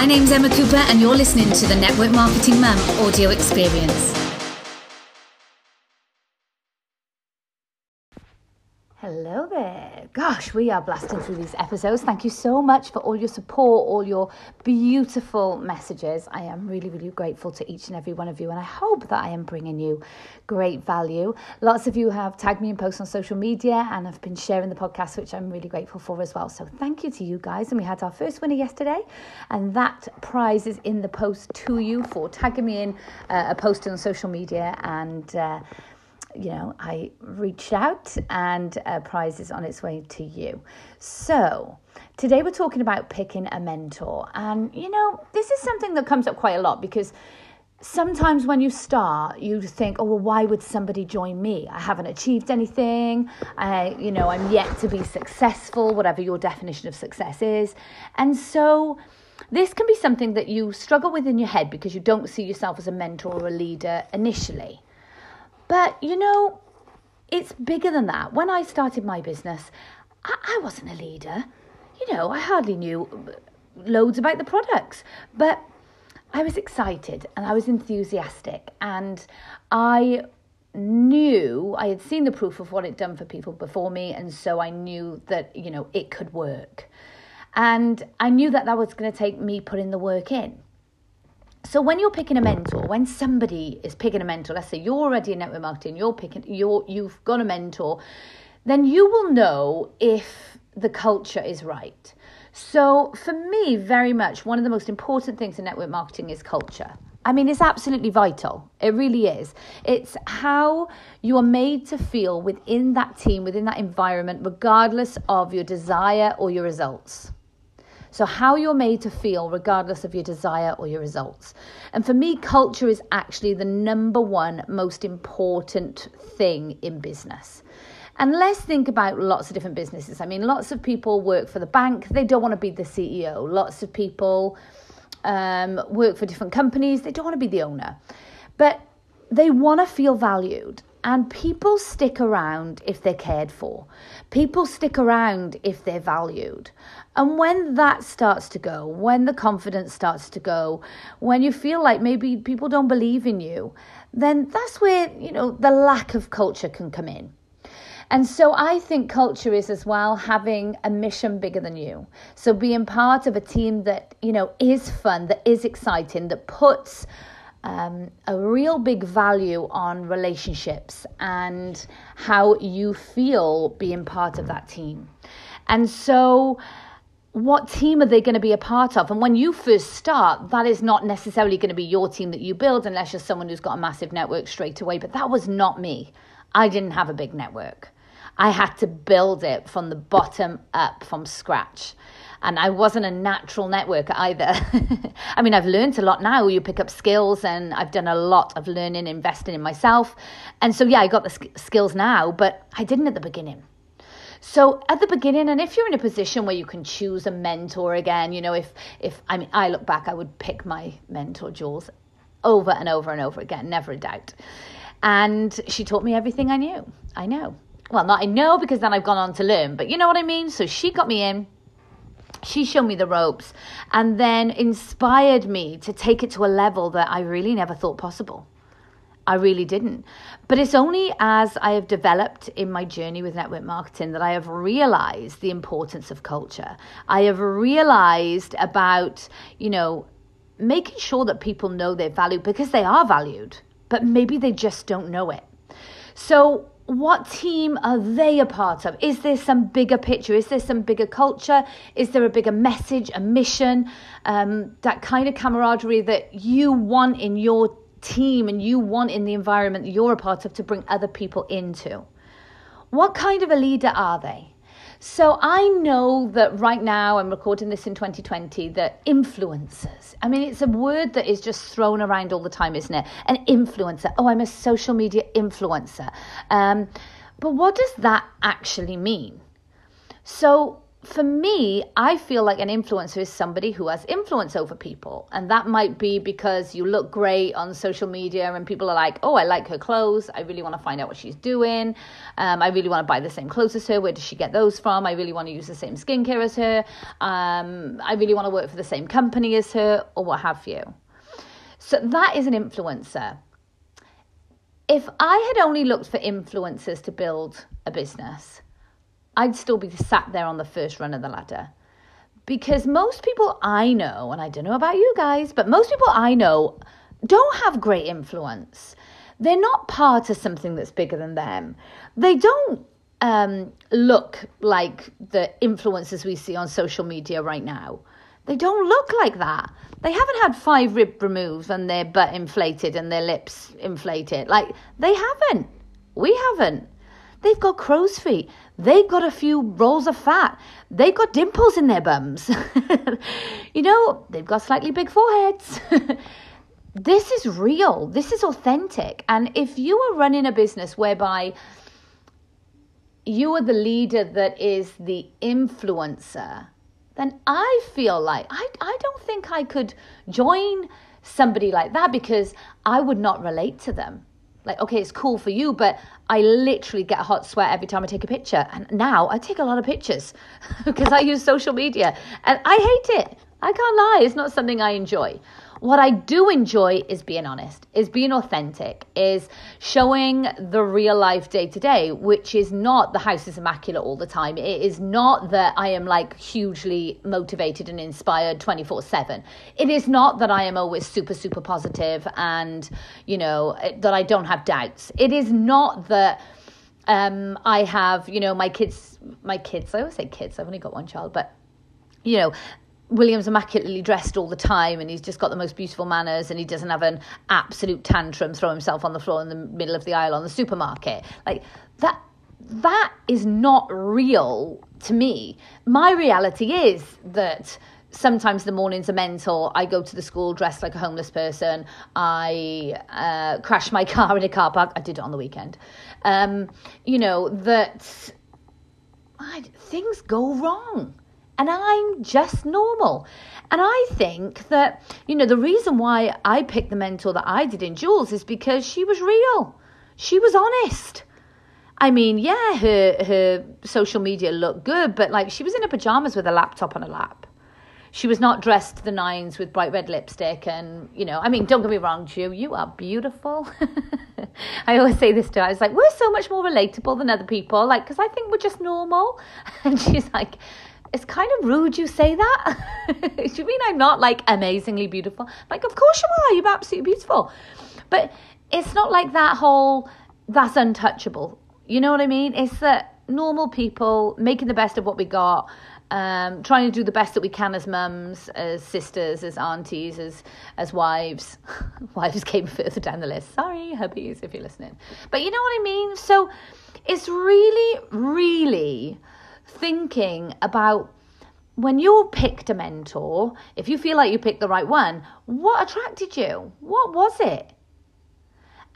My name's Emma Cooper, and you're listening to the Network Marketing Mum audio experience. Hello there. Gosh, we are blasting through these episodes. Thank you so much for all your support, all your beautiful messages. I am really, really grateful to each and every one of you, and I hope that I am bringing you great value. Lots of you have tagged me in posts on social media and have been sharing the podcast, which I'm really grateful for as well. So thank you to you guys. And we had our first winner yesterday, and that prize is in the post to you for tagging me in uh, a post on social media and. Uh, you know, I reached out and a prize is on its way to you. So, today we're talking about picking a mentor. And, you know, this is something that comes up quite a lot because sometimes when you start, you think, oh, well, why would somebody join me? I haven't achieved anything. I, you know, I'm yet to be successful, whatever your definition of success is. And so, this can be something that you struggle with in your head because you don't see yourself as a mentor or a leader initially. But you know, it's bigger than that. When I started my business, I, I wasn't a leader. You know, I hardly knew loads about the products, but I was excited and I was enthusiastic. And I knew I had seen the proof of what it done for people before me. And so I knew that you know it could work. And I knew that that was going to take me putting the work in so when you're picking a mentor, when somebody is picking a mentor, let's say you're already in network marketing, you're picking, you're you've got a mentor, then you will know if the culture is right. So for me, very much one of the most important things in network marketing is culture. I mean, it's absolutely vital. It really is. It's how you are made to feel within that team, within that environment, regardless of your desire or your results. So, how you're made to feel, regardless of your desire or your results. And for me, culture is actually the number one most important thing in business. And let's think about lots of different businesses. I mean, lots of people work for the bank, they don't want to be the CEO. Lots of people um, work for different companies, they don't want to be the owner. But they want to feel valued. And people stick around if they're cared for. People stick around if they're valued. And when that starts to go, when the confidence starts to go, when you feel like maybe people don't believe in you, then that's where, you know, the lack of culture can come in. And so I think culture is as well having a mission bigger than you. So being part of a team that, you know, is fun, that is exciting, that puts um, a real big value on relationships and how you feel being part of that team. And so, what team are they going to be a part of? And when you first start, that is not necessarily going to be your team that you build unless you're someone who's got a massive network straight away. But that was not me. I didn't have a big network. I had to build it from the bottom up, from scratch and I wasn't a natural networker either. I mean, I've learned a lot now. You pick up skills, and I've done a lot of learning, investing in myself. And so, yeah, I got the sk- skills now, but I didn't at the beginning. So at the beginning, and if you're in a position where you can choose a mentor again, you know, if if I mean, I look back, I would pick my mentor Jules over and over and over again, never a doubt. And she taught me everything I knew. I know. Well, not I know because then I've gone on to learn, but you know what I mean. So she got me in she showed me the ropes and then inspired me to take it to a level that I really never thought possible. I really didn't. But it's only as I have developed in my journey with network marketing that I have realized the importance of culture. I have realized about, you know, making sure that people know their value because they are valued, but maybe they just don't know it. So what team are they a part of? Is there some bigger picture? Is there some bigger culture? Is there a bigger message, a mission, um, that kind of camaraderie that you want in your team and you want in the environment that you're a part of to bring other people into? What kind of a leader are they? So I know that right now, I'm recording this in 2020, that influencers, I mean, it's a word that is just thrown around all the time, isn't it? An influencer. Oh, I'm a social media influencer. Um, but what does that actually mean? So for me, I feel like an influencer is somebody who has influence over people. And that might be because you look great on social media and people are like, oh, I like her clothes. I really want to find out what she's doing. Um, I really want to buy the same clothes as her. Where does she get those from? I really want to use the same skincare as her. Um, I really want to work for the same company as her, or what have you. So that is an influencer. If I had only looked for influencers to build a business, I'd still be sat there on the first run of the ladder. Because most people I know, and I don't know about you guys, but most people I know don't have great influence. They're not part of something that's bigger than them. They don't um, look like the influencers we see on social media right now. They don't look like that. They haven't had five rib removes and their butt inflated and their lips inflated. Like, they haven't. We haven't. They've got crow's feet. They've got a few rolls of fat. They've got dimples in their bums. you know, they've got slightly big foreheads. this is real. This is authentic. And if you are running a business whereby you are the leader that is the influencer, then I feel like I, I don't think I could join somebody like that because I would not relate to them like okay it's cool for you but i literally get a hot sweat every time i take a picture. And now i take a lot of pictures because i use social media. And i hate it. I can't lie it's not something i enjoy what I do enjoy is being honest, is being authentic, is showing the real life day to day, which is not the house is immaculate all the time. It is not that I am like hugely motivated and inspired 24 7. It is not that I am always super, super positive and, you know, that I don't have doubts. It is not that. Um, I have, you know, my kids, my kids, I always say kids, I've only got one child, but you know, William's immaculately dressed all the time and he's just got the most beautiful manners and he doesn't have an absolute tantrum, throw himself on the floor in the middle of the aisle on the supermarket. Like that that is not real to me. My reality is that sometimes the mornings are mental. I go to the school dressed like a homeless person. I uh, crash my car in a car park. I did it on the weekend. Um, you know, that I, things go wrong and I'm just normal. And I think that, you know, the reason why I picked the mentor that I did in Jules is because she was real. She was honest. I mean, yeah, her her social media looked good, but like she was in her pajamas with a laptop on her lap. She was not dressed to the nines with bright red lipstick and, you know, I mean, don't get me wrong, Ju, you are beautiful. I always say this to her. I was like, we're so much more relatable than other people, like, because I think we're just normal. And she's like, it's kind of rude you say that. Do you mean I'm not like amazingly beautiful? Like, of course you are. You're absolutely beautiful. But it's not like that whole that's untouchable. You know what I mean? It's that normal people making the best of what we got, um, trying to do the best that we can as mums, as sisters, as aunties, as as wives. wives came further down the list. Sorry, hubbies, if you're listening. But you know what I mean? So it's really, really thinking about when you picked a mentor, if you feel like you picked the right one, what attracted you? What was it?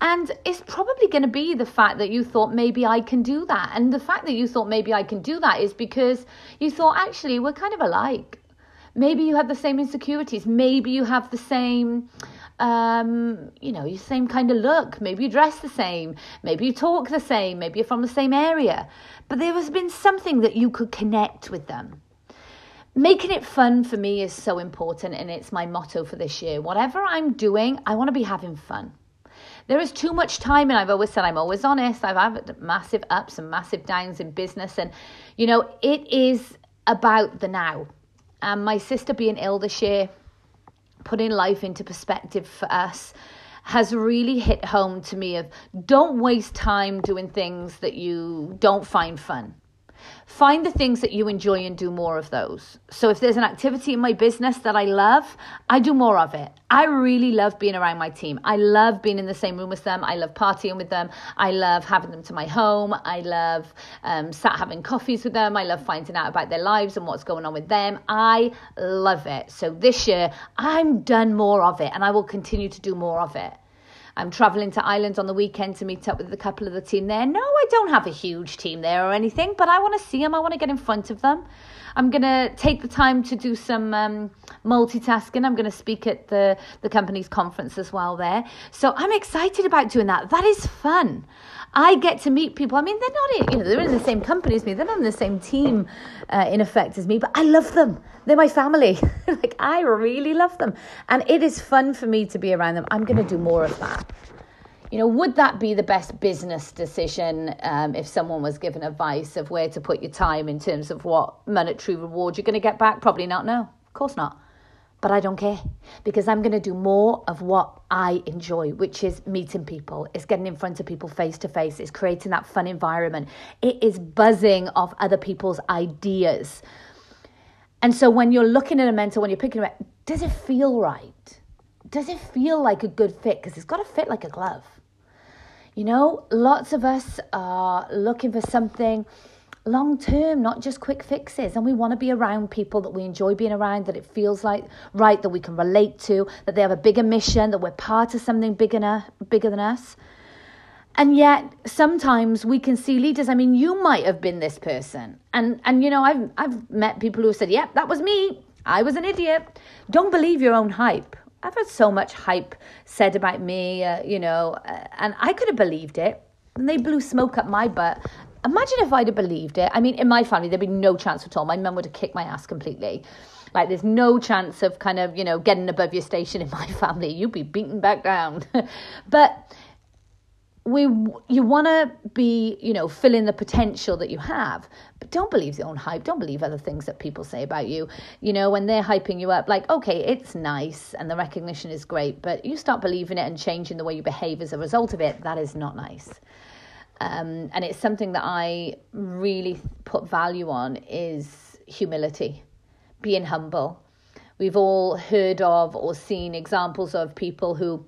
And it's probably going to be the fact that you thought maybe I can do that. And the fact that you thought maybe I can do that is because you thought actually we're kind of alike. Maybe you have the same insecurities. Maybe you have the same, um, you know, same kind of look. Maybe you dress the same. Maybe you talk the same. Maybe you're from the same area but there has been something that you could connect with them. Making it fun for me is so important, and it's my motto for this year. Whatever I'm doing, I want to be having fun. There is too much time, and I've always said I'm always honest. I've had massive ups and massive downs in business, and you know, it is about the now. And my sister being ill this year, putting life into perspective for us has really hit home to me of don't waste time doing things that you don't find fun. Find the things that you enjoy and do more of those. So, if there's an activity in my business that I love, I do more of it. I really love being around my team. I love being in the same room with them. I love partying with them. I love having them to my home. I love um, sat having coffees with them. I love finding out about their lives and what's going on with them. I love it. So, this year, I'm done more of it and I will continue to do more of it. I'm travelling to Ireland on the weekend to meet up with a couple of the team there. No, I don't have a huge team there or anything, but I want to see them. I want to get in front of them. I'm going to take the time to do some um, multitasking. I'm going to speak at the, the company's conference as well there. So I'm excited about doing that. That is fun. I get to meet people. I mean, they're not in, you know, they're in the same company as me. They're not in the same team, uh, in effect, as me, but I love them. They're my family. like, I really love them. And it is fun for me to be around them. I'm going to do more of that. You know, would that be the best business decision um, if someone was given advice of where to put your time in terms of what monetary reward you're going to get back? Probably not. No, of course not. But I don't care because I'm going to do more of what I enjoy, which is meeting people, it's getting in front of people face to face, it's creating that fun environment, it is buzzing off other people's ideas. And so when you're looking at a mentor, when you're picking it, does it feel right? Does it feel like a good fit? Because it's got to fit like a glove. You know, lots of us are looking for something long term, not just quick fixes. And we want to be around people that we enjoy being around, that it feels like right, that we can relate to, that they have a bigger mission, that we're part of something bigger, bigger than us. And yet, sometimes we can see leaders. I mean, you might have been this person, and and you know, I've I've met people who said, "Yep, that was me. I was an idiot." Don't believe your own hype. I've had so much hype said about me, uh, you know, uh, and I could have believed it. And they blew smoke up my butt Imagine if I'd have believed it. I mean, in my family, there'd be no chance at all. My mum would have kicked my ass completely. Like, there's no chance of kind of, you know, getting above your station in my family. You'd be beaten back down. but we you want to be you know fill in the potential that you have but don't believe your own hype. Don't believe other things that people say about you. You know when they're hyping you up like okay it's nice and the recognition is great but you start believing it and changing the way you behave as a result of it that is not nice. Um, and it's something that I really put value on is humility, being humble. We've all heard of or seen examples of people who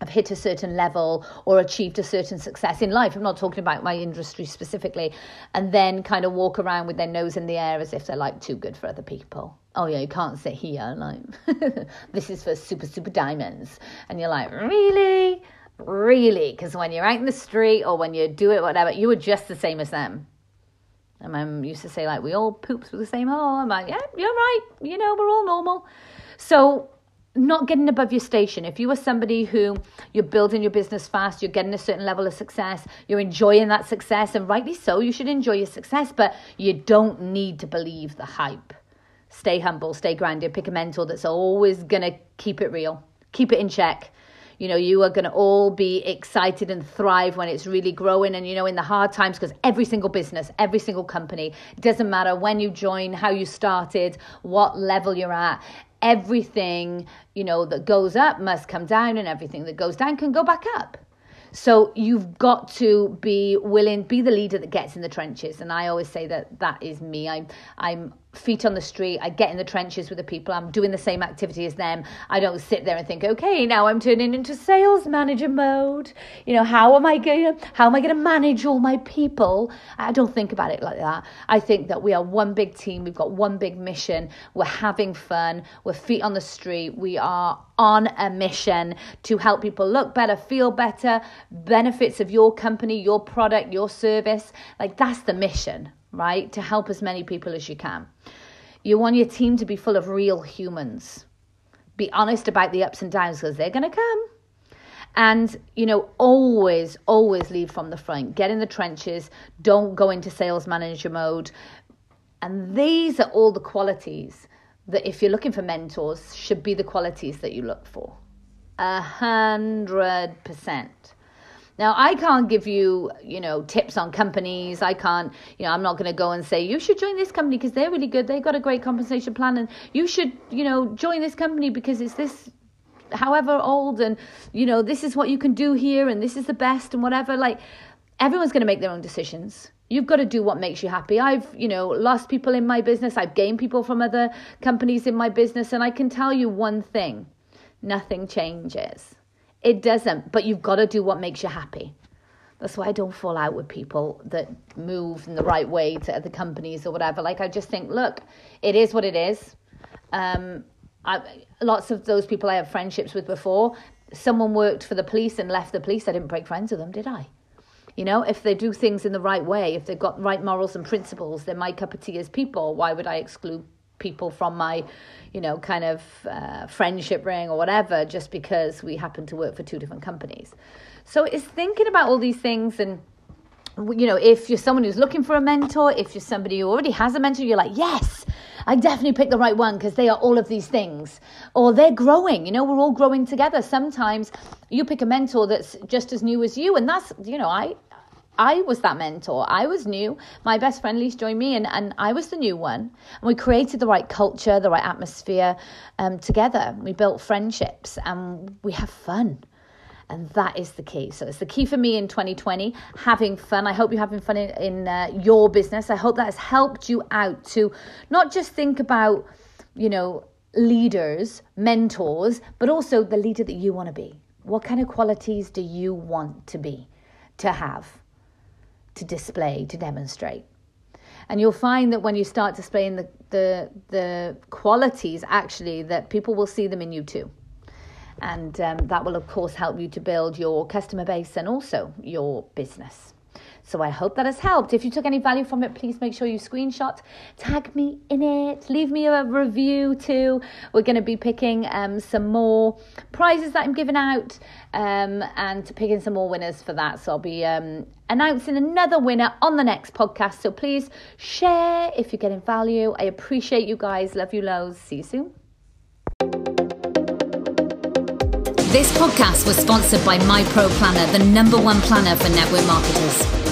have hit a certain level or achieved a certain success in life. I'm not talking about my industry specifically, and then kind of walk around with their nose in the air as if they're like too good for other people. Oh yeah, you can't sit here like this is for super super diamonds, and you're like really really, because when you're out in the street or when you do it, whatever, you were just the same as them. And mum used to say, like, we all poops with the same hole. I'm like, yeah, you're right. You know, we're all normal. So, not getting above your station. If you are somebody who you're building your business fast, you're getting a certain level of success, you're enjoying that success, and rightly so, you should enjoy your success, but you don't need to believe the hype. Stay humble, stay grounded, pick a mentor that's always going to keep it real, keep it in check you know you are going to all be excited and thrive when it's really growing and you know in the hard times because every single business every single company doesn't matter when you join how you started what level you're at everything you know that goes up must come down and everything that goes down can go back up. So you've got to be willing be the leader that gets in the trenches. And i always say that that is me. I'm i'm feet on the street. I get in the trenches with the people. I'm doing the same activity as them. I don't sit there and think, okay, now I'm turning into sales manager mode. You know, how am I going how am I going to manage all my people? I don't think about it like that. I think that we are one big team. We've got one big mission. We're having fun. We're feet on the street. We are on a mission to help people look better, feel better, benefits of your company, your product, your service. Like that's the mission, right? To help as many people as you can. You want your team to be full of real humans. Be honest about the ups and downs because they're going to come. And, you know, always, always lead from the front. Get in the trenches. Don't go into sales manager mode. And these are all the qualities that, if you're looking for mentors, should be the qualities that you look for. A hundred percent. Now, I can't give you, you know, tips on companies. I can't, you know, I'm not going to go and say, you should join this company because they're really good. They've got a great compensation plan. And you should, you know, join this company because it's this, however old. And, you know, this is what you can do here and this is the best and whatever. Like, everyone's going to make their own decisions. You've got to do what makes you happy. I've, you know, lost people in my business. I've gained people from other companies in my business. And I can tell you one thing nothing changes it doesn't, but you've got to do what makes you happy. That's why I don't fall out with people that move in the right way to other companies or whatever. Like, I just think, look, it is what it is. Um, I, lots of those people I have friendships with before, someone worked for the police and left the police. I didn't break friends with them, did I? You know, if they do things in the right way, if they've got right morals and principles, they're my cup of tea as people. Why would I exclude people from my, you know, kind of uh, friendship ring or whatever just because we happen to work for two different companies? So it's thinking about all these things and you know, if you're someone who's looking for a mentor, if you're somebody who already has a mentor, you're like, yes, I definitely picked the right one because they are all of these things. Or they're growing, you know, we're all growing together. Sometimes you pick a mentor that's just as new as you. And that's, you know, I, I was that mentor. I was new. My best friend Lise joined me, and, and I was the new one. And we created the right culture, the right atmosphere um, together. We built friendships, and we have fun. And that is the key. So it's the key for me in 2020, having fun. I hope you're having fun in, in uh, your business. I hope that has helped you out to not just think about, you know, leaders, mentors, but also the leader that you want to be. What kind of qualities do you want to be, to have, to display, to demonstrate? And you'll find that when you start displaying the, the, the qualities, actually, that people will see them in you too and um, that will of course help you to build your customer base and also your business so I hope that has helped. If you took any value from it, please make sure you screenshot, tag me in it, leave me a review too. We're going to be picking um, some more prizes that I'm giving out um, and picking some more winners for that. So I'll be um, announcing another winner on the next podcast. So please share if you're getting value. I appreciate you guys. Love you loads. See you soon. This podcast was sponsored by My Pro Planner, the number one planner for network marketers.